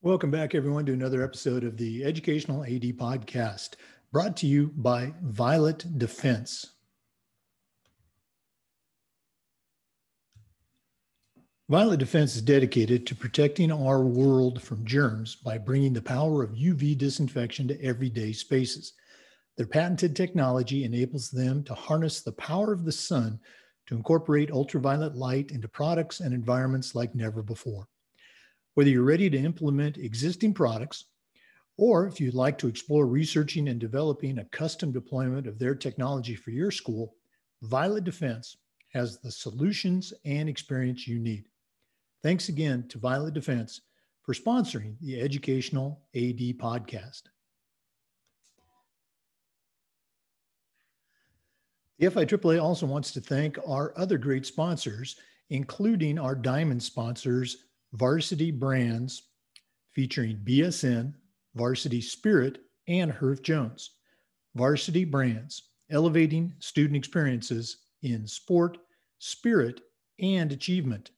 Welcome back, everyone, to another episode of the Educational AD Podcast, brought to you by Violet Defense. Violet Defense is dedicated to protecting our world from germs by bringing the power of UV disinfection to everyday spaces. Their patented technology enables them to harness the power of the sun to incorporate ultraviolet light into products and environments like never before. Whether you're ready to implement existing products, or if you'd like to explore researching and developing a custom deployment of their technology for your school, Violet Defense has the solutions and experience you need. Thanks again to Violet Defense for sponsoring the Educational AD podcast. The FIAAA also wants to thank our other great sponsors, including our diamond sponsors, Varsity Brands, featuring BSN, Varsity Spirit, and Herff Jones. Varsity Brands, elevating student experiences in sport, spirit, and achievement.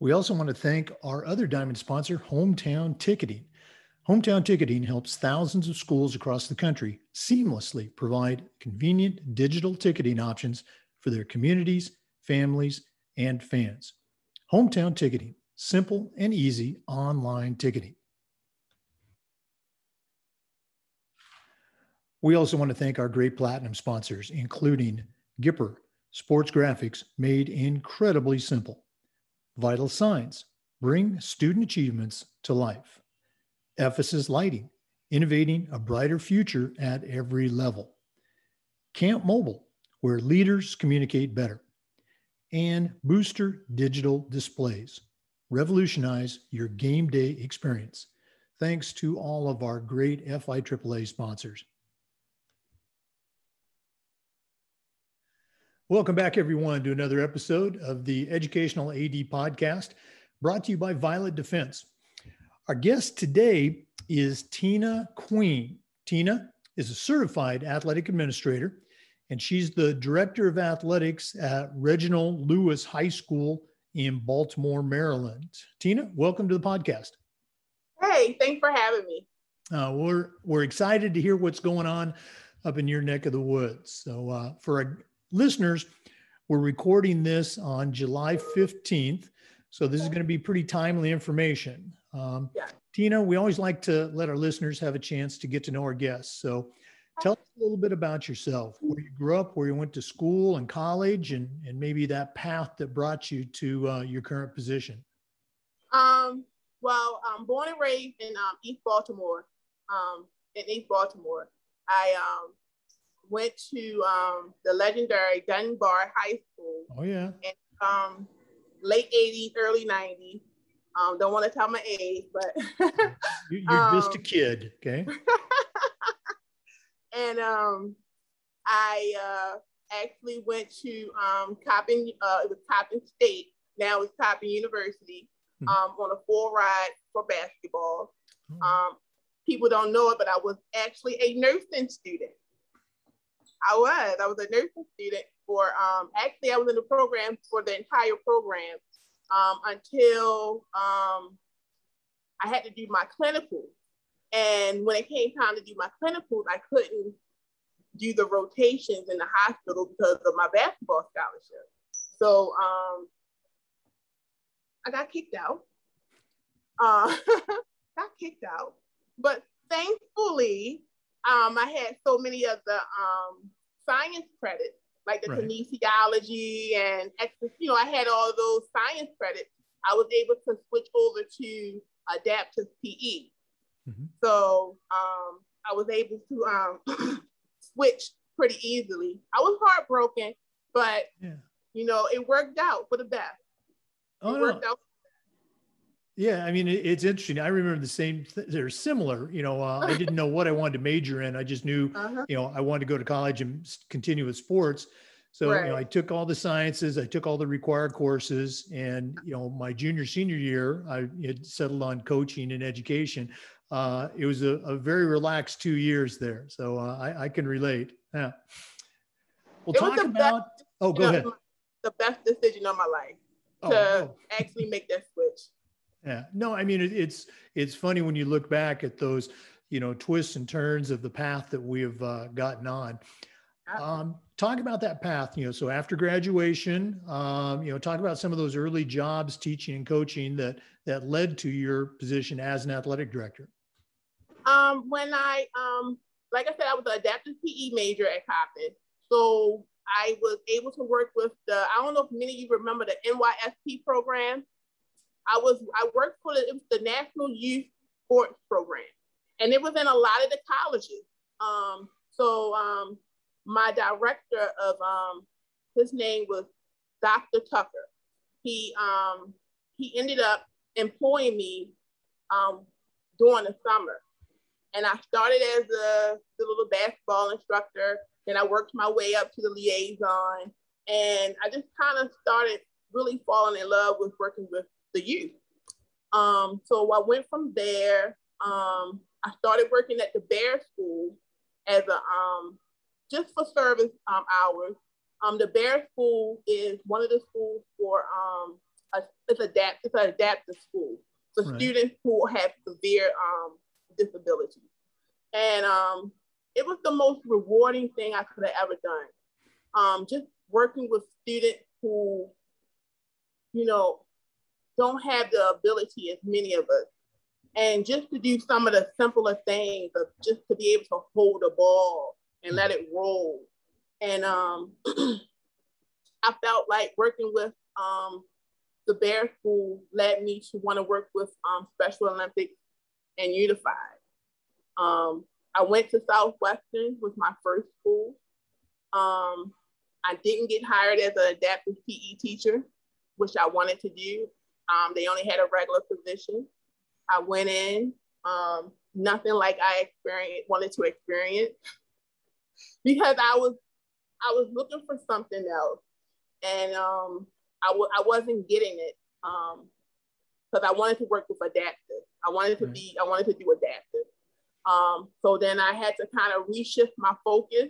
We also want to thank our other diamond sponsor, Hometown Ticketing. Hometown Ticketing helps thousands of schools across the country seamlessly provide convenient digital ticketing options for their communities, families, and fans. Hometown Ticketing, simple and easy online ticketing. We also want to thank our great platinum sponsors, including Gipper, sports graphics made incredibly simple. Vital Signs, bring student achievements to life. Ephesus Lighting, innovating a brighter future at every level. Camp Mobile, where leaders communicate better. And Booster Digital Displays, revolutionize your game day experience. Thanks to all of our great FIAAA sponsors. Welcome back, everyone, to another episode of the Educational AD Podcast brought to you by Violet Defense. Our guest today is Tina Queen. Tina is a certified athletic administrator, and she's the director of athletics at Reginald Lewis High School in Baltimore, Maryland. Tina, welcome to the podcast. Hey, thanks for having me. Uh, we're we're excited to hear what's going on up in your neck of the woods. So, uh, for a listeners, we're recording this on July 15th. So this is going to be pretty timely information. Um, yeah. Tina, we always like to let our listeners have a chance to get to know our guests. So tell us a little bit about yourself, where you grew up, where you went to school and college, and, and maybe that path that brought you to uh, your current position. Um, well, I'm born and raised in um, East Baltimore, um, in East Baltimore. I um, went to um, the legendary Dunbar High School. Oh yeah. In um, late '80s, early '90s. Um, don't want to tell my age, but you're just a um, kid, okay? and um, I uh, actually went to um, Coppin. Uh, it was Coppin State. Now it's Coppin University. Hmm. Um, on a full ride for basketball. Oh. Um, people don't know it, but I was actually a nursing student. I was. I was a nursing student for, um, actually, I was in the program for the entire program um, until um, I had to do my clinical. And when it came time to do my clinicals, I couldn't do the rotations in the hospital because of my basketball scholarship. So um, I got kicked out. Uh, got kicked out. But thankfully, um, I had so many of the um, science credits, like the right. kinesiology and you know, I had all those science credits. I was able to switch over to adaptive PE. Mm-hmm. So um, I was able to um, switch pretty easily. I was heartbroken, but yeah. you know, it worked out for the best. Oh, it worked no. out yeah, I mean, it's interesting. I remember the same. Th- they're similar. You know, uh, I didn't know what I wanted to major in. I just knew, uh-huh. you know, I wanted to go to college and continue with sports. So right. you know, I took all the sciences, I took all the required courses, and you know, my junior senior year, I had settled on coaching and education. uh, it was a, a, very relaxed two years there. So uh, I, I, can relate. Yeah. We'll it talk about. Best, oh, go ahead. The best decision of my life oh, to oh. actually make that switch. Yeah. No, I mean it, it's it's funny when you look back at those, you know, twists and turns of the path that we have uh, gotten on. Um, talk about that path, you know, so after graduation, um, you know, talk about some of those early jobs teaching and coaching that that led to your position as an athletic director. Um, when I, um, like I said, I was an adaptive PE major at Coppin. So I was able to work with the, I don't know if many of you remember the NYSP program. I was, I worked for the, it was the National Youth Sports Program. And it was in a lot of the colleges. Um, so um, my director of, um, his name was Dr. Tucker. He, um, he ended up employing me um, during the summer. And I started as a, a little basketball instructor. Then I worked my way up to the liaison. And I just kind of started really falling in love with working with the youth. Um, so I went from there. Um, I started working at the Baer School as a um, just for service um, hours. Um, the Baer School is one of the schools for um, a, it's adapt it's an adaptive school for right. students who have severe um, disabilities. And um, it was the most rewarding thing I could have ever done. Um, just working with students who, you know, don't have the ability as many of us. And just to do some of the simpler things of just to be able to hold a ball and let it roll. And um, I felt like working with um, the Baer School led me to want to work with um, Special Olympics and Unified. Um, I went to Southwestern with my first school. Um, I didn't get hired as an adaptive PE teacher, which I wanted to do. Um, they only had a regular position. I went in, um, nothing like I experienced, wanted to experience because I was, I was looking for something else. And um, I w- I wasn't getting it because um, I wanted to work with adaptive. I wanted to be, I wanted to do adaptive. Um, so then I had to kind of reshift my focus.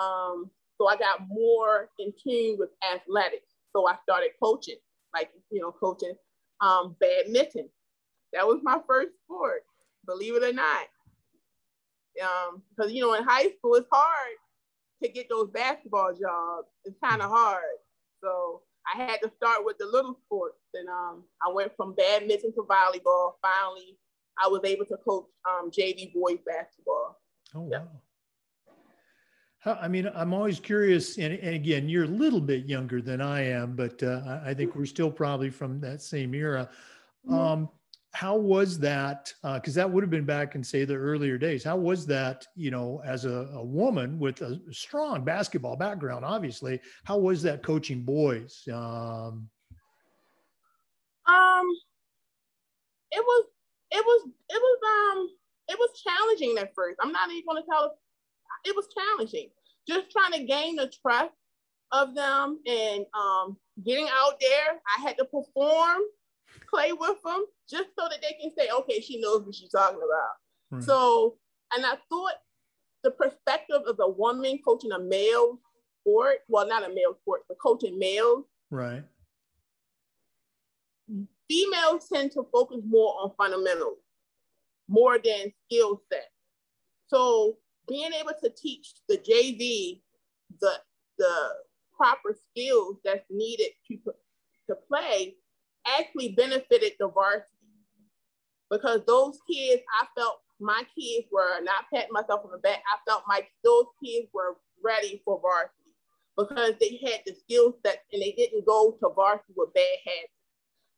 Um, so I got more in tune with athletics. So I started coaching, like, you know, coaching um, badminton. That was my first sport, believe it or not. Because, um, you know, in high school, it's hard to get those basketball jobs. It's kind of hard. So I had to start with the little sports. And um, I went from badminton to volleyball. Finally, I was able to coach um, JV boys basketball. Oh, wow. How, I mean, I'm always curious, and, and, again, you're a little bit younger than I am, but uh, I think we're still probably from that same era. Mm-hmm. Um, how was that? Because uh, that would have been back in, say, the earlier days. How was that, you know, as a, a, woman with a strong basketball background, obviously? How was that coaching boys? Um, um it was it was it was um it was challenging at first. I'm not even gonna tell it was challenging. Just trying to gain the trust of them and um getting out there. I had to perform, play with them just so that they can say, okay, she knows what she's talking about. Right. So, and I thought the perspective of a woman coaching a male sport, well, not a male sport, but coaching males. Right females tend to focus more on fundamentals more than skill set. So being able to teach the JV the the proper skills that's needed to to play actually benefited the varsity because those kids I felt my kids were not patting myself on the back. I felt my those kids were ready for varsity because they had the skill set and they didn't go to varsity with bad habits.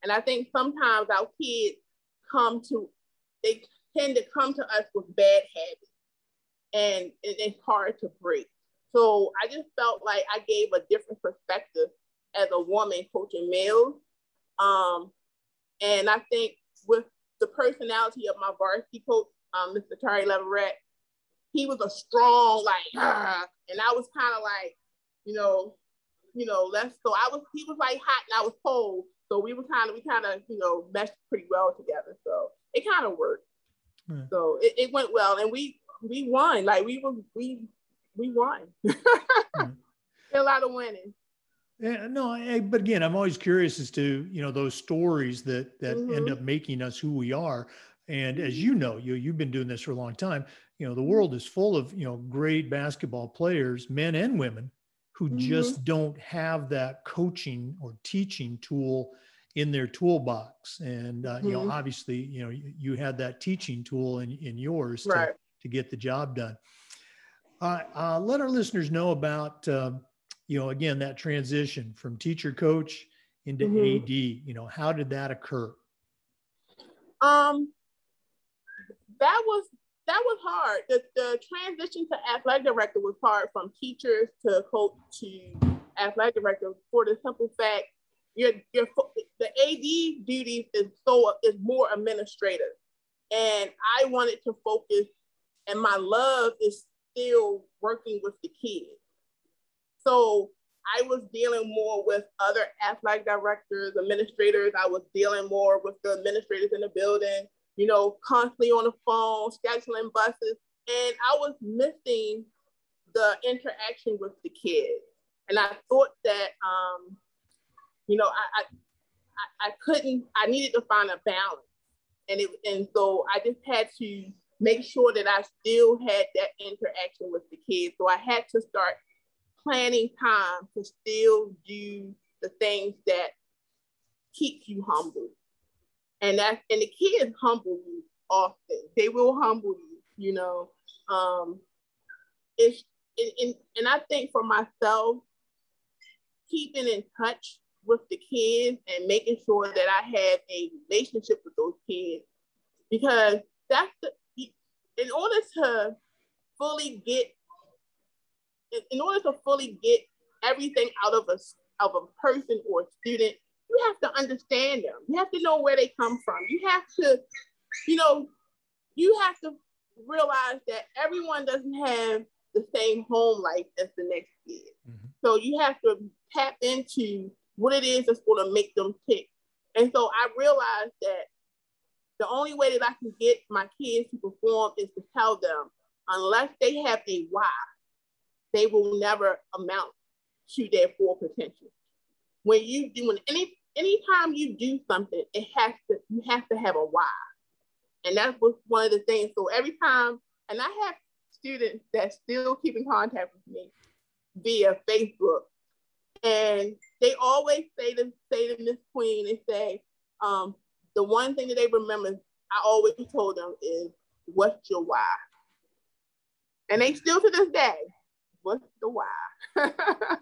And I think sometimes our kids come to, they tend to come to us with bad habits and it's hard to break. So I just felt like I gave a different perspective as a woman coaching males. Um, and I think with the personality of my varsity coach, um, Mr. Terry Leverett, he was a strong, like, ah, and I was kind of like, you know, you know, let's so I was he was like hot and I was cold. So we were kind of we kind of you know meshed pretty well together. So it kind of worked. So it, it went well, and we we won. Like we were we we won. yeah. A lot of winning. Yeah, no, I, but again, I'm always curious as to you know those stories that that mm-hmm. end up making us who we are. And as you know, you you've been doing this for a long time. You know, the world is full of you know great basketball players, men and women, who mm-hmm. just don't have that coaching or teaching tool in their toolbox. And uh, mm-hmm. you know, mm-hmm. obviously, you know, you, you, had that teaching tool in in yours right. to, to get the job done. Uh, uh, let our listeners know about um, you know again that transition from teacher coach into mm-hmm. AD. You know, how did that occur? Um, that was that was hard. The, the transition to athletic director was hard from teachers to coach to athletic director for the simple fact your your the AD duties is so is more administrative, and I wanted to focus, and my love is still working with the kids. So I was dealing more with other athletic directors, administrators. I was dealing more with the administrators in the building you know, constantly on the phone, scheduling buses. And I was missing the interaction with the kids. And I thought that, um, you know, I, I, I couldn't, I needed to find a balance. And it, and so I just had to make sure that I still had that interaction with the kids. So I had to start planning time to still do the things that keep you humble and that and the kids humble you often. They will humble you, you know. Um, it's and, and, and I think for myself, keeping in touch with the kids and making sure that I have a relationship with those kids, because that's the in order to fully get in order to fully get everything out of a of a person or a student, you have to understand them. You have to know where they come from. You have to, you know, you have to realize that everyone doesn't have the same home life as the next kid. Mm-hmm. So you have to tap into what it is that's going to make them tick. And so I realized that the only way that I can get my kids to perform is to tell them, unless they have a why, they will never amount to their full potential when you do when any anytime you do something, it has to you have to have a why. And that was one of the things. So every time, and I have students that still keep in contact with me via Facebook. And they always say to say to Miss Queen and say, um, the one thing that they remember, I always told them is, what's your why? And they still to this day, what's the why?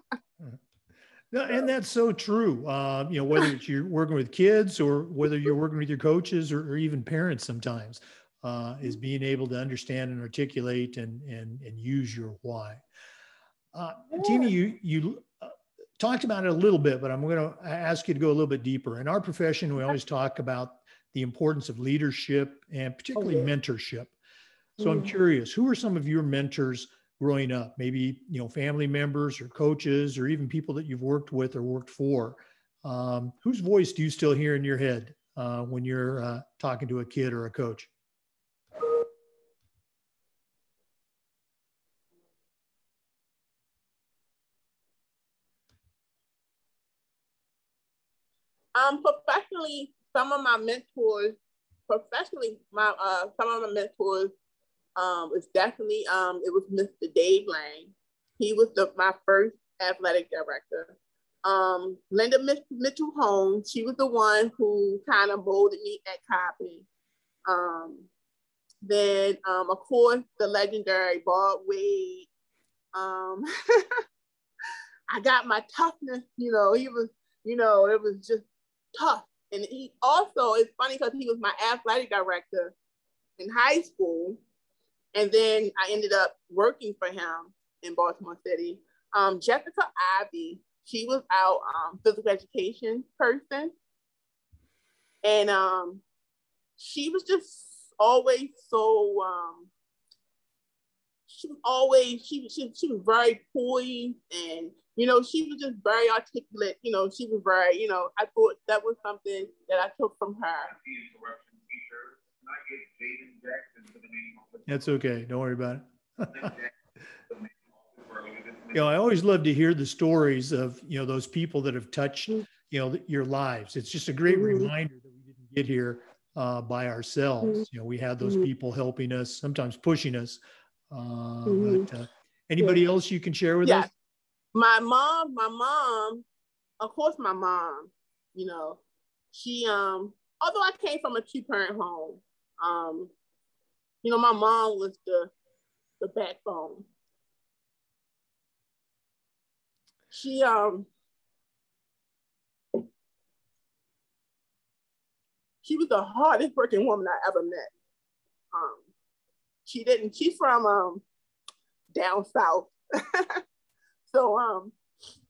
No, and that's so true. Uh, you know, whether it's you're working with kids or whether you're working with your coaches or, or even parents sometimes, uh, is being able to understand and articulate and and and use your why. Uh, Tina, you you talked about it a little bit, but I'm going to ask you to go a little bit deeper. In our profession, we always talk about the importance of leadership and particularly okay. mentorship. So I'm mm. curious, who are some of your mentors growing up maybe you know family members or coaches or even people that you've worked with or worked for um, whose voice do you still hear in your head uh, when you're uh, talking to a kid or a coach um some of my mentors professionally my uh some of my mentors um, was definitely um, it was Mr. Dave Lang. He was the, my first athletic director. Um, Linda Mitchell Holmes, she was the one who kind of molded me at Coppin. Um, then, um, of course, the legendary Bob Wade. Um, I got my toughness, you know, he was, you know, it was just tough. And he also, it's funny because he was my athletic director in high school. And then I ended up working for him in Baltimore City. Um, Jessica Ivy, she was our um, physical education person. And um, she was just always so, um, she was always, she, she, she was very poised and, you know, she was just very articulate. You know, she was very, you know, I thought that was something that I took from her. That's okay. Don't worry about it. you know, I always love to hear the stories of, you know, those people that have touched, you know, your lives. It's just a great mm-hmm. reminder that we didn't get here uh, by ourselves. Mm-hmm. You know, we had those mm-hmm. people helping us, sometimes pushing us. Uh, mm-hmm. But uh, anybody yeah. else you can share with yeah. us? My mom, my mom, of course, my mom, you know, she, um, although I came from a two parent home, um, you know, my mom was the, the backbone. She, um, she was the hardest working woman I ever met. Um, she didn't, she's from um, down south. so um,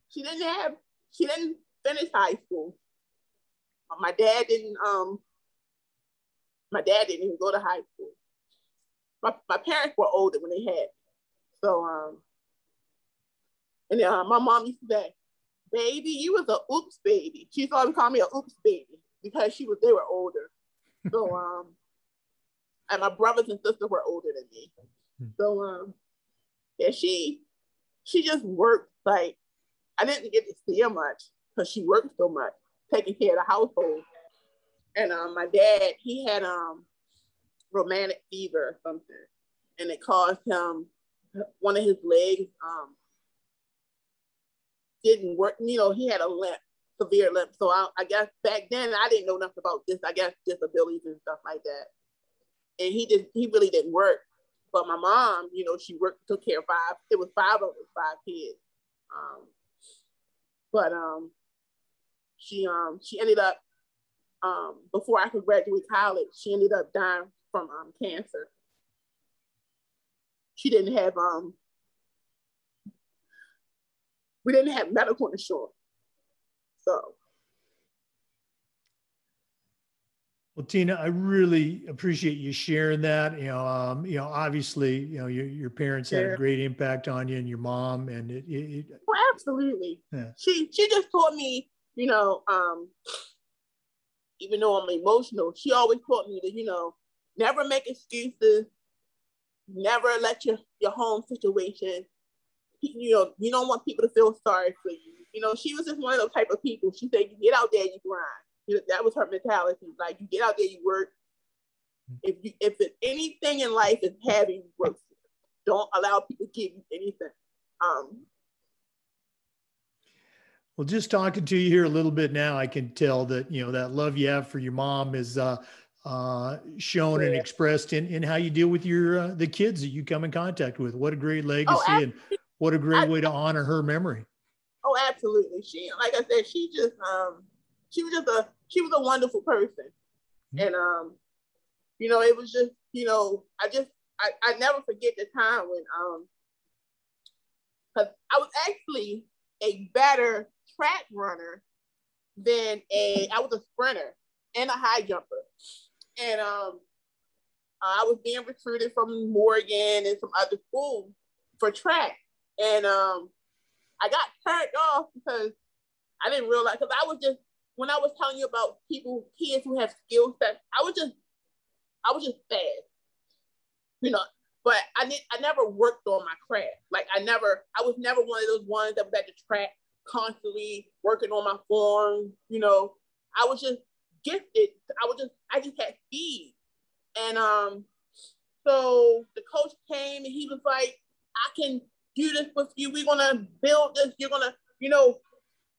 she didn't have, she didn't finish high school. Uh, my dad didn't, um, my dad didn't even go to high school. My, my parents were older when they had. So, um, and uh, my mom used to say, baby, you was a oops baby. She used to always call me a oops baby because she was they were older. So um and my brothers and sisters were older than me. Hmm. So um yeah, she she just worked like I didn't get to see her much because she worked so much, taking care of the household. And um my dad, he had um romantic fever or something, and it caused him one of his legs um didn't work. You know, he had a limp severe limp. So I, I guess back then I didn't know nothing about this. I guess disabilities and stuff like that. And he just he really didn't work. But my mom, you know, she worked, took care of five. It was five of us, five kids. Um, but um, she um she ended up um before I could graduate college, she ended up dying from um cancer. She didn't have um we didn't have medical insurance. So. Well, Tina, I really appreciate you sharing that. You know, um, you know, obviously, you know, your, your parents had a great impact on you and your mom, and it. it, it well, absolutely. Yeah. She she just taught me, you know, um, even though I'm emotional, she always taught me that, you know, never make excuses, never let your your home situation, you know, you don't want people to feel sorry for you you know, she was just one of those type of people. She said, "You get out there, you grind." You know, that was her mentality. Like you get out there, you work. If you if it's anything in life is having work, don't allow people to give you anything. Um, well, just talking to you here a little bit now, I can tell that you know that love you have for your mom is uh, uh, shown yeah. and expressed in, in how you deal with your uh, the kids that you come in contact with. What a great legacy oh, and what a great I, way to honor her memory. Oh, absolutely. She, like I said, she just, um, she was just a, she was a wonderful person, mm-hmm. and um, you know, it was just, you know, I just, I, I never forget the time when, um, because I was actually a better track runner than a, I was a sprinter and a high jumper, and um, I was being recruited from Morgan and some other schools for track, and um, I got turned off because I didn't realize because I was just when I was telling you about people, kids who have skill sets, I was just I was just fast. You know, but I did I never worked on my craft. Like I never, I was never one of those ones that was at the track constantly working on my form, you know. I was just gifted. I was just I just had speed. And um so the coach came and he was like, I can do this with you. We're gonna build this. You're gonna, you know,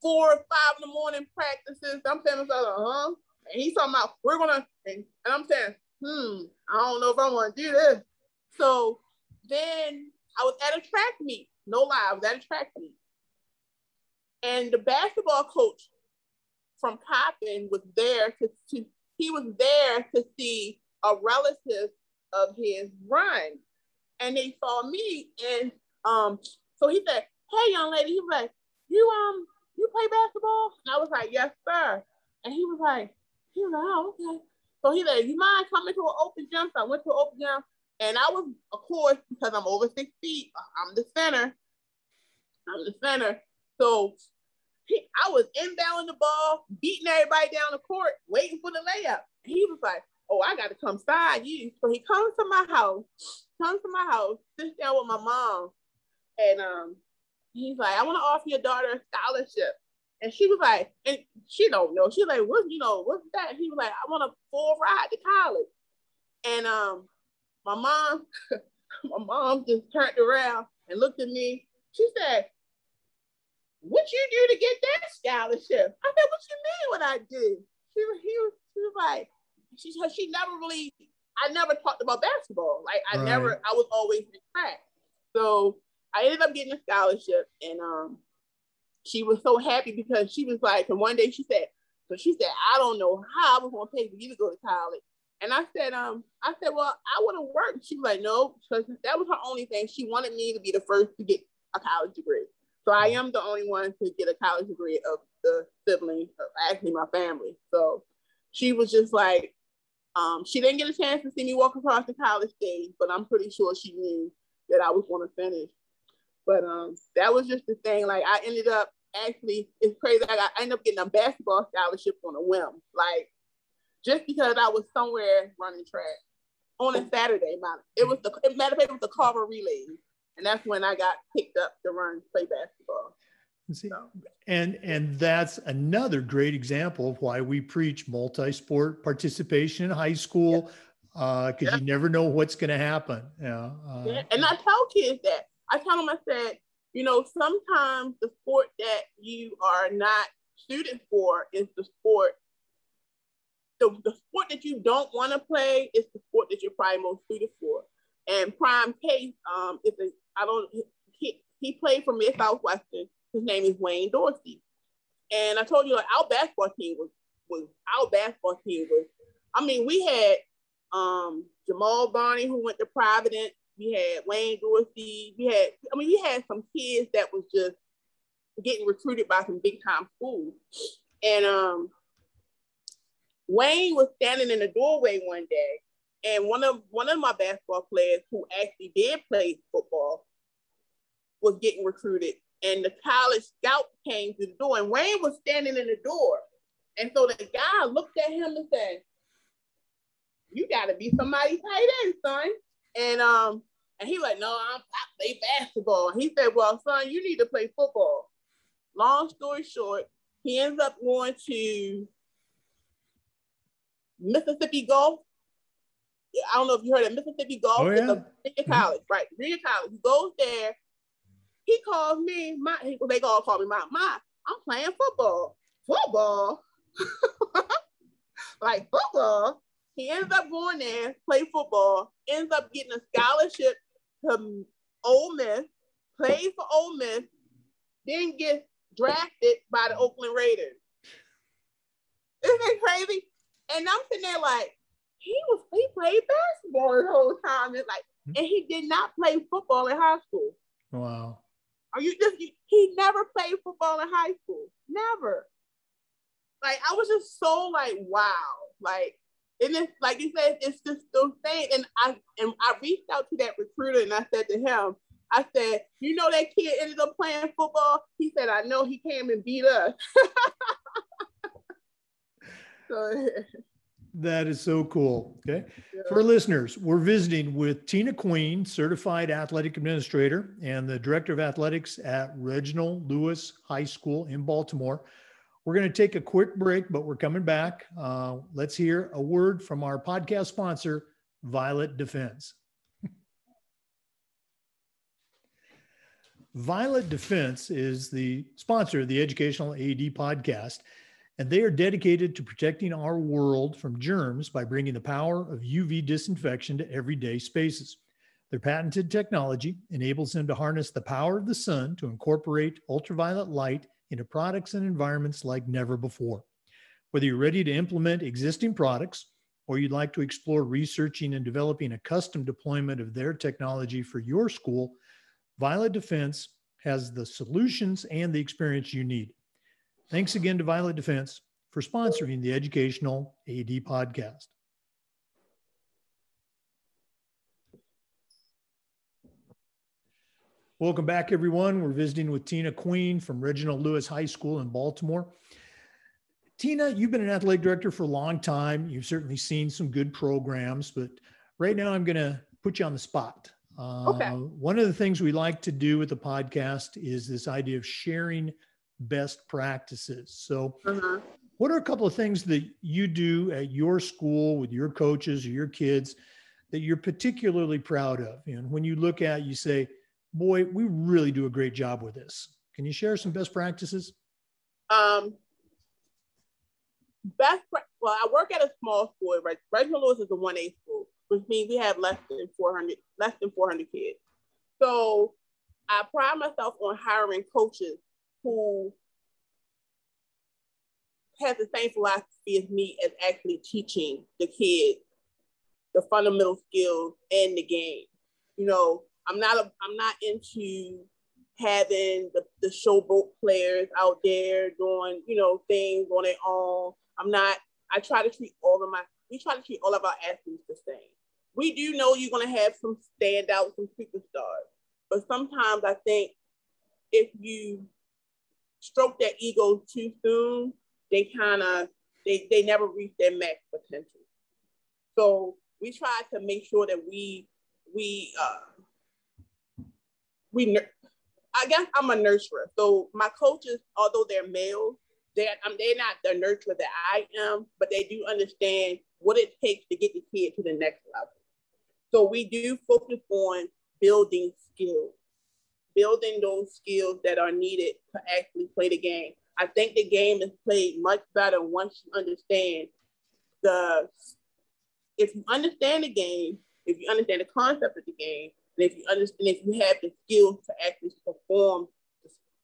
four or five in the morning practices. I'm saying, huh? And he's talking about we're gonna, and, and I'm saying, hmm, I don't know if I want to do this. So then I was at a track meet. No lie, I was at a track meet, and the basketball coach from Coppin was there to, to he was there to see a relative of his run, and they saw me and um, so he said, Hey young lady, he was like, You um you play basketball? And I was like, Yes, sir. And he was like, he was like, oh, okay. So he said, You mind coming to an open gym? So I went to an open gym and I was, of course, because I'm over six feet, I'm the center. I'm the center. So he, I was inbounding the ball, beating everybody down the court, waiting for the layup. he was like, oh, I got to come sign you. So he comes to my house, comes to my house, sits down with my mom, and um, he's like, I want to offer your daughter a scholarship. And she was like, and she don't know. She's like, what, you know, what's that? He was like, I want a full ride to college. And um, my mom, my mom just turned around and looked at me. She said, what you do to get that scholarship? I said, what you mean what I did? She was, he was, she was like, she, she never really, I never talked about basketball. Like I right. never, I was always in track. So I ended up getting a scholarship and um she was so happy because she was like, and one day she said, so she said, I don't know how I was gonna pay for you to go to college. And I said, um, I said, well, I would have worked. She was like, no, because that was her only thing. She wanted me to be the first to get a college degree. So I am the only one to get a college degree of the siblings, actually my family. So she was just like, um, she didn't get a chance to see me walk across the college stage, but I'm pretty sure she knew that I was going to finish. But um, that was just the thing. Like I ended up actually, it's crazy. I, got, I ended up getting a basketball scholarship on a whim. Like just because I was somewhere running track on a Saturday. It was the matter of fact, it was the Carver Relay, and that's when I got picked up to run play basketball. See, and and that's another great example of why we preach multi-sport participation in high school, because yeah. uh, yeah. you never know what's going to happen. Yeah, uh, yeah, and I tell kids that I tell them I said, you know, sometimes the sport that you are not suited for is the sport. The, the sport that you don't want to play is the sport that you're probably most suited for. And prime case um, is a I don't he, he played for Mid Southwestern his name is Wayne Dorsey. And I told you like our basketball team was was our basketball team was, I mean, we had um Jamal Barney who went to Providence, we had Wayne Dorsey, we had I mean we had some kids that was just getting recruited by some big time schools. And um Wayne was standing in the doorway one day, and one of one of my basketball players who actually did play football was getting recruited and the college scout came to the door, and Wayne was standing in the door. And so the guy looked at him and said, You gotta be somebody tight end, son. And um, and he like, No, I'm, I play basketball. He said, Well, son, you need to play football. Long story short, he ends up going to Mississippi Gulf. I don't know if you heard of Mississippi Gulf. Oh, yeah. It's a college, mm-hmm. right? Virginia College. He goes there he calls me, my they all call me my my, I'm playing football. Football. like football. He ends up going there, play football, ends up getting a scholarship to Ole Miss, played for Ole Miss, then get drafted by the Oakland Raiders. Isn't that crazy? And I'm sitting there like, he was he played basketball the whole time. It's like, hmm? and he did not play football in high school. Wow. Are you just he never played football in high school? Never. Like I was just so like wow. Like and it's like you said, it's just the thing. And I and I reached out to that recruiter and I said to him, I said, you know that kid ended up playing football? He said, I know he came and beat us. so that is so cool. Okay. Yeah. For listeners, we're visiting with Tina Queen, certified athletic administrator and the director of athletics at Reginald Lewis High School in Baltimore. We're going to take a quick break, but we're coming back. Uh, let's hear a word from our podcast sponsor, Violet Defense. Violet Defense is the sponsor of the Educational AD podcast and they are dedicated to protecting our world from germs by bringing the power of UV disinfection to everyday spaces. Their patented technology enables them to harness the power of the sun to incorporate ultraviolet light into products and environments like never before. Whether you're ready to implement existing products or you'd like to explore researching and developing a custom deployment of their technology for your school, Violet Defense has the solutions and the experience you need. Thanks again to Violet Defense for sponsoring the Educational AD podcast. Welcome back, everyone. We're visiting with Tina Queen from Reginald Lewis High School in Baltimore. Tina, you've been an athletic director for a long time. You've certainly seen some good programs, but right now I'm going to put you on the spot. Uh, okay. One of the things we like to do with the podcast is this idea of sharing best practices. So, uh-huh. what are a couple of things that you do at your school with your coaches or your kids that you're particularly proud of? And when you look at, you say, "Boy, we really do a great job with this." Can you share some best practices? Um, best well, I work at a small school. Right, Reginald Lewis is a one A school, which means we have less than four hundred less than four hundred kids. So I pride myself on hiring coaches who has the same philosophy as me as actually teaching the kids the fundamental skills and the game. You know, I'm not a, I'm not into having the, the showboat players out there doing, you know, things on their own. I'm not, I try to treat all of my, we try to treat all of our athletes the same. We do know you're going to have some standouts, some superstars, but sometimes I think if you stroke their ego too soon, they kind of, they, they never reach their max potential. So we try to make sure that we, we, uh, we, I guess I'm a nurturer. So my coaches, although they're male, they're, um, they're not the nurturer that I am, but they do understand what it takes to get the kid to the next level. So we do focus on building skills, building those skills that are needed to actually play the game. I think the game is played much better once you understand the, if you understand the game, if you understand the concept of the game, and if you understand, if you have the skills to actually perform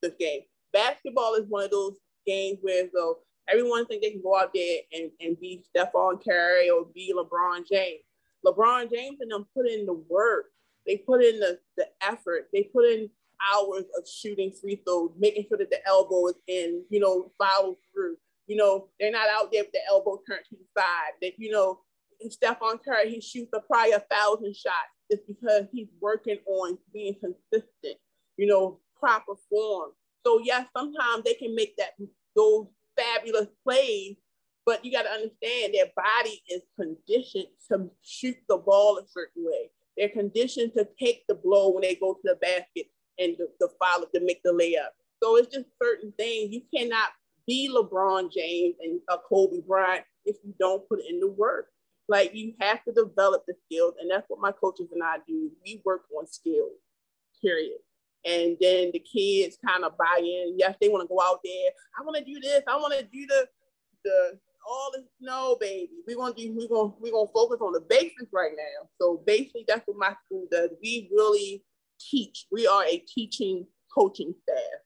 the, game. Basketball is one of those games where so everyone thinks they can go out there and, and be Stephen Curry or be LeBron James. LeBron James and them put in the work. They put in the, the effort. They put in hours of shooting free throws, making sure that the elbow is in, you know, follow through. You know, they're not out there with the elbow turned to the side. That, you know, Stephen Curry, he shoots a probably a thousand shots just because he's working on being consistent, you know, proper form. So yes, sometimes they can make that those fabulous plays, but you got to understand their body is conditioned to shoot the ball a certain way. They're conditioned to take the blow when they go to the basket and the follow to make the layup. So it's just certain things. You cannot be LeBron James and a Kobe Bryant if you don't put in the work. Like you have to develop the skills, and that's what my coaches and I do. We work on skills, period. And then the kids kind of buy in. Yes, they want to go out there. I want to do this. I want to do the the all this. No, baby, we're gonna do. We're gonna we're gonna focus on the basics right now. So basically, that's what my school does. We really teach. We are a teaching coaching staff.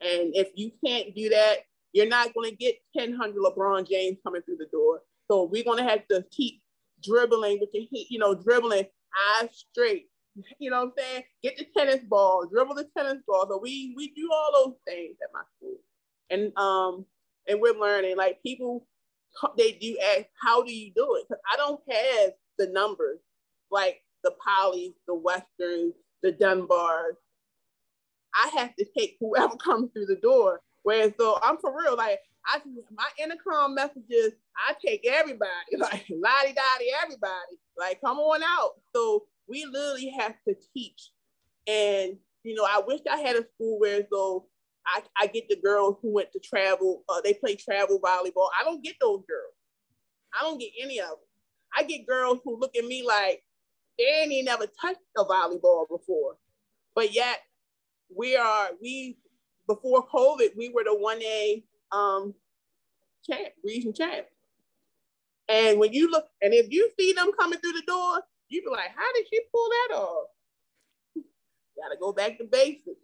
And if you can't do that, you're not going to get 1,000 LeBron James coming through the door. So we're gonna have to keep dribbling with your you know, dribbling eyes straight. You know what I'm saying? Get the tennis ball, dribble the tennis ball. So we we do all those things at my school. And um and we're learning like people they do ask, how do you do it? Because I don't have the numbers like the Polys, the Westerns, the Dunbars. I have to take whoever comes through the door. Whereas so I'm for real, like I my intercom messages, I take everybody, like lottie dottie, everybody, like come on out. So we literally have to teach. And you know, I wish I had a school where so I, I get the girls who went to travel, uh, they play travel volleyball. I don't get those girls. I don't get any of them. I get girls who look at me like they ain't never touched a volleyball before. But yet we are we before COVID, we were the 1A um, champ, region champ. And when you look, and if you see them coming through the door, you be like, how did she pull that off? Gotta go back to basics.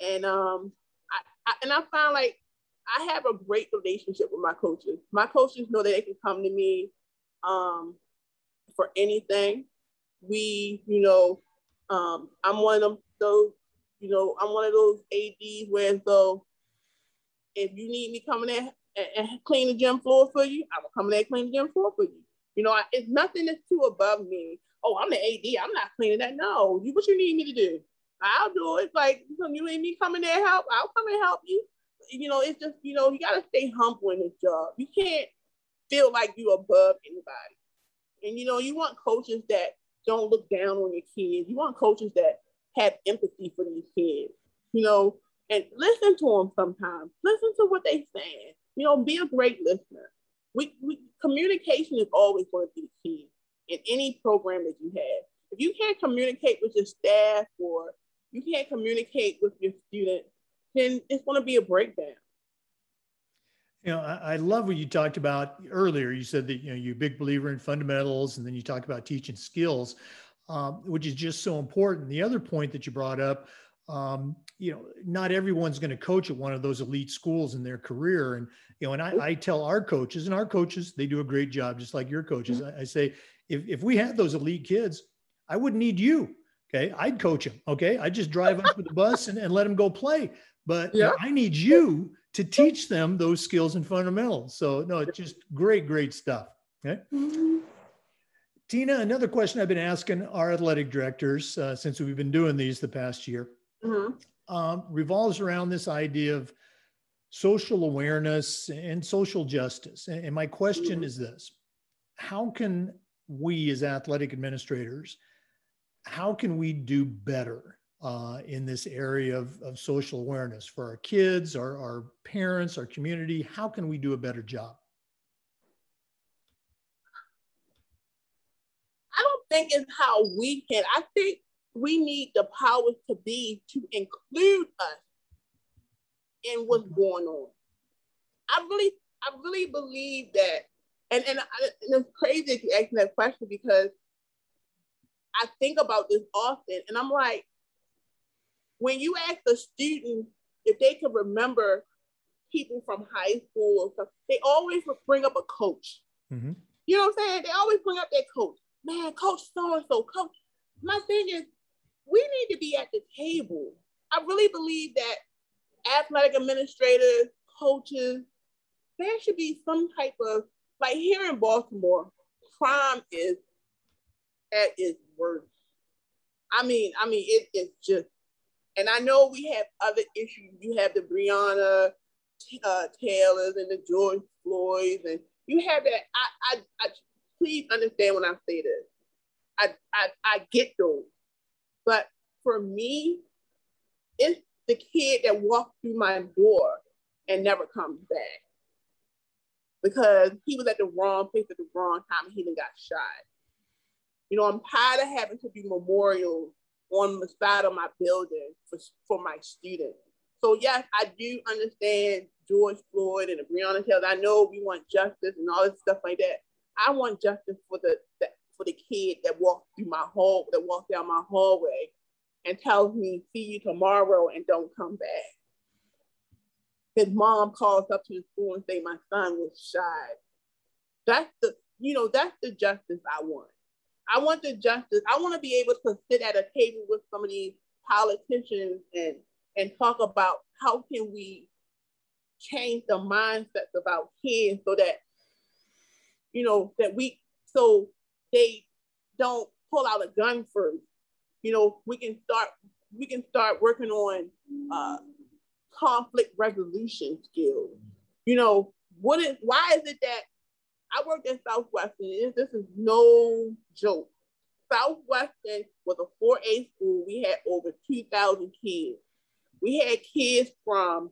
And um, I, I and I found like I have a great relationship with my coaches. My coaches know that they can come to me um, for anything. We, you know, um, I'm one of those, you know, I'm one of those ADs where though if you need me coming in and, and clean the gym floor for you, I'm gonna come in there and clean the gym floor for you. You know, I, it's nothing that's too above me. Oh, I'm the AD. I'm not cleaning that. No, you what you need me to do? I'll do it. Like you need me coming there help. I'll come and help you. you know, it's just, you know, you gotta stay humble in this job. You can't feel like you're above anybody. And you know, you want coaches that don't look down on your kids. You want coaches that have empathy for these kids, you know, and listen to them sometimes. Listen to what they saying. You know, be a great listener. We, we communication is always going to be key in any program that you have. If you can't communicate with your staff or you can't communicate with your students, then it's going to be a breakdown. You know, I, I, love what you talked about earlier. You said that you know you're a big believer in fundamentals, and then you talk about teaching skills, um, which is just so important. The other point that you brought up, um, you know, not everyone's going to coach at one of those elite schools in their career, and you know, and I, I tell our coaches, and our coaches, they do a great job, just like your coaches. I, I say, if if we had those elite kids, I wouldn't need you. Okay, I'd coach them. Okay, I'd just drive up with the bus and, and let them go play. But yeah. I need you to teach them those skills and fundamentals. So no, it's just great, great stuff. Okay. Mm-hmm. Tina, another question I've been asking our athletic directors uh, since we've been doing these the past year mm-hmm. um, revolves around this idea of social awareness and social justice. And, my question mm-hmm. is this How can we as athletic administrators, how can we do better uh, in this area of, of social awareness for our kids, our, our parents, our community? How can we do a better job? I don't think it's how we can. I think we need the powers to be to include us in what's mm-hmm. going on. I really, I really believe that, and and, I, and it's crazy if you ask me that question because I think about this often, and I'm like, when you ask a student if they can remember people from high school or stuff, they always bring up a coach. Mm-hmm. You know what I'm saying? They always bring up their coach. Man, coach so and so, coach. My thing is, we need to be at the table. I really believe that athletic administrators, coaches, there should be some type of like here in Baltimore, crime is at its worst. I mean, I mean, it is just and I know we have other issues. You have the Breonna uh, Taylors and the George Floyds, and you have that. I, I, I please understand when I say this. I, I, I get those, but for me, it's the kid that walked through my door and never comes back because he was at the wrong place at the wrong time and he then got shot. You know, I'm tired of having to do memorials on the side of my building for, for my students. So yes, I do understand George Floyd and Breonna Taylor. I know we want justice and all this stuff like that. I want justice for the, the for the kid that walked through my hall, that walked down my hallway and tells me, see you tomorrow and don't come back. His mom calls up to the school and say my son was shot. That's the, you know, that's the justice I want. I want the justice. I want to be able to sit at a table with some of these politicians and and talk about how can we change the mindsets our kids so that you know that we so they don't pull out a gun first. You know, we can start we can start working on uh, conflict resolution skills. You know, what is why is it that I worked at Southwestern. This is no joke. Southwestern was a 4A school. We had over 2,000 kids. We had kids from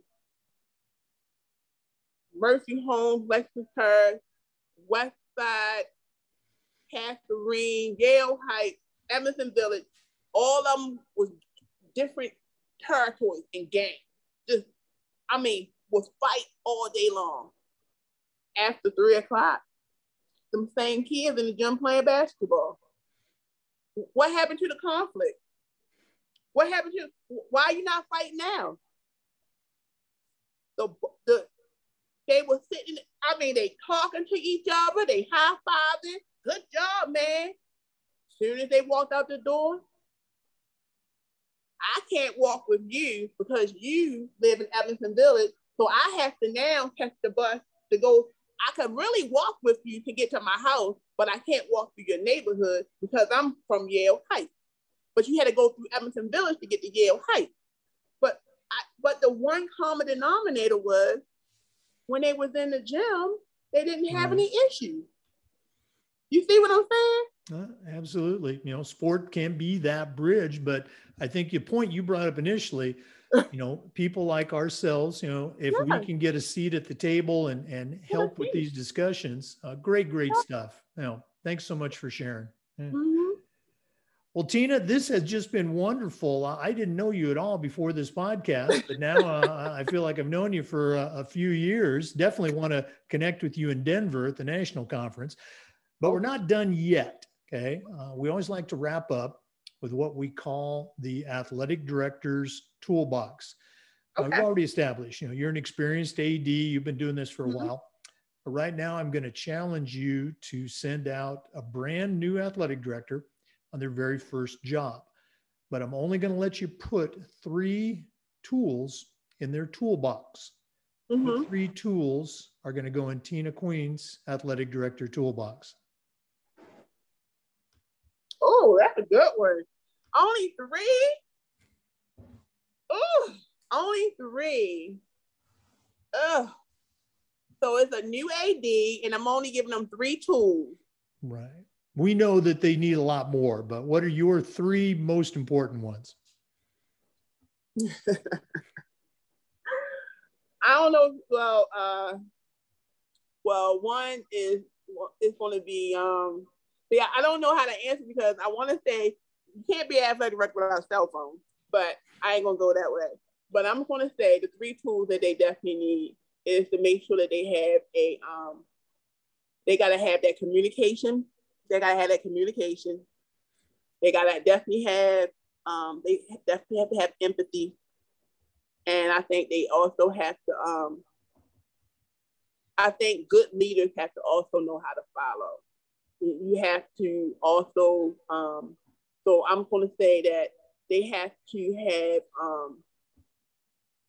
Murphy Homes, Lexington, West Side, Catherine, Yale Heights, Edmondson Village. All of them was different territories and gangs. Just, I mean, was fight all day long after three o'clock them same kids in the gym playing basketball. What happened to the conflict? What happened to why are you not fighting now? The the they were sitting, I mean, they talking to each other, they high-fiving. Good job, man. Soon as they walked out the door, I can't walk with you because you live in Edmondson Village. So I have to now catch the bus to go I could really walk with you to get to my house, but I can't walk through your neighborhood because I'm from Yale Heights. But you had to go through Edmondson Village to get to Yale Heights. But I, but the one common denominator was when they was in the gym, they didn't have mm-hmm. any issues. You see what I'm saying? Uh, absolutely. You know, sport can be that bridge, but I think the point you brought up initially, you know, people like ourselves, you know, if yeah. we can get a seat at the table and and help with these discussions, uh, great, great yeah. stuff. You know, thanks so much for sharing. Yeah. Mm-hmm. Well, Tina, this has just been wonderful. I didn't know you at all before this podcast, but now uh, I feel like I've known you for a, a few years. Definitely want to connect with you in Denver at the national conference, but we're not done yet. Okay. Uh, we always like to wrap up with what we call the athletic director's toolbox. Okay. I've already established, you know, you're an experienced AD, you've been doing this for a mm-hmm. while. But right now, I'm going to challenge you to send out a brand new athletic director on their very first job. But I'm only going to let you put three tools in their toolbox. Mm-hmm. The three tools are going to go in Tina Queen's athletic director toolbox. Oh, that's a good one. Only three? Oh, only three. Ugh. So it's a new AD, and I'm only giving them three tools. Right we know that they need a lot more, but what are your three most important ones? I don't know. Well, uh, well, one is it's going to be um. Yeah, I don't know how to answer because I want to say you can't be athletic director without a cell phone, but I ain't gonna go that way. But I'm going to say the three tools that they definitely need is to make sure that they have a um. They got to have that communication they gotta have that communication. They gotta definitely have um, they definitely have to have empathy. And I think they also have to um, I think good leaders have to also know how to follow. You have to also um, so I'm gonna say that they have to have um,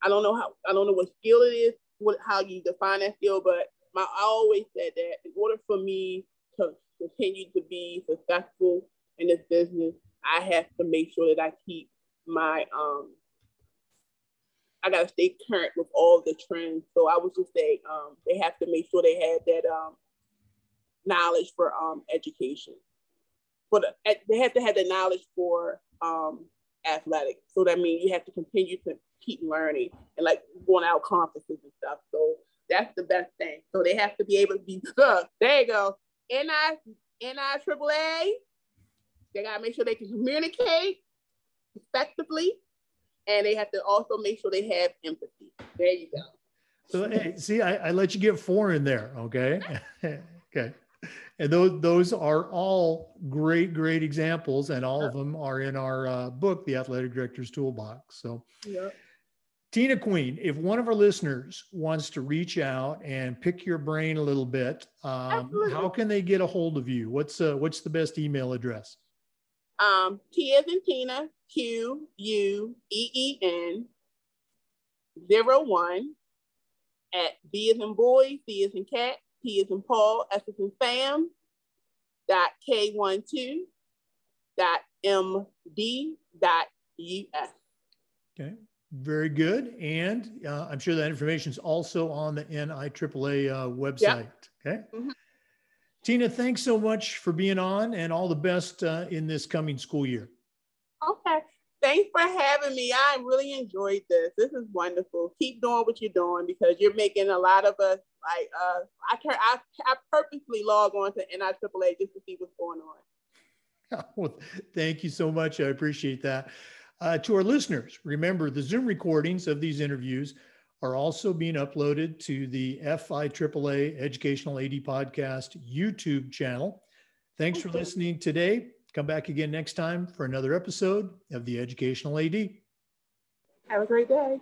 I don't know how I don't know what skill it is, what how you define that skill, but my I always said that in order for me to continue to be successful in this business, I have to make sure that I keep my um I gotta stay current with all the trends. So I would just say um, they have to make sure they have that um, knowledge for um, education. For the, they have to have the knowledge for um, athletics. So that means you have to continue to keep learning and like going out conferences and stuff. So that's the best thing. So they have to be able to be. Uh, there you go. NI, NIAAA, they got to make sure they can communicate effectively, and they have to also make sure they have empathy. There you go. So hey, see, I, I let you get four in there. Okay. okay. And those those are all great, great examples, and all of them are in our uh, book, The Athletic Director's Toolbox. So, yeah. Tina Queen, if one of our listeners wants to reach out and pick your brain a little bit, um, how can they get a hold of you? What's uh, what's the best email address? Um, T as in Tina, Q U E E N zero one at B as in boy, C as in cat, P as in Paul, S as in Sam dot K one two dot M D dot U S. Okay. Very good. And uh, I'm sure that information is also on the NIAAA uh, website. Yep. Okay. Mm-hmm. Tina, thanks so much for being on and all the best uh, in this coming school year. Okay. Thanks for having me. I really enjoyed this. This is wonderful. Keep doing what you're doing because you're making a lot of us like uh I can I, I purposely log on to NIAAA just to see what's going on. well, thank you so much. I appreciate that. Uh, to our listeners, remember the Zoom recordings of these interviews are also being uploaded to the NIAAA Educational AD Podcast YouTube channel. Thanks for listening today. Come back again next time for another episode of the Educational AD. Have a great day.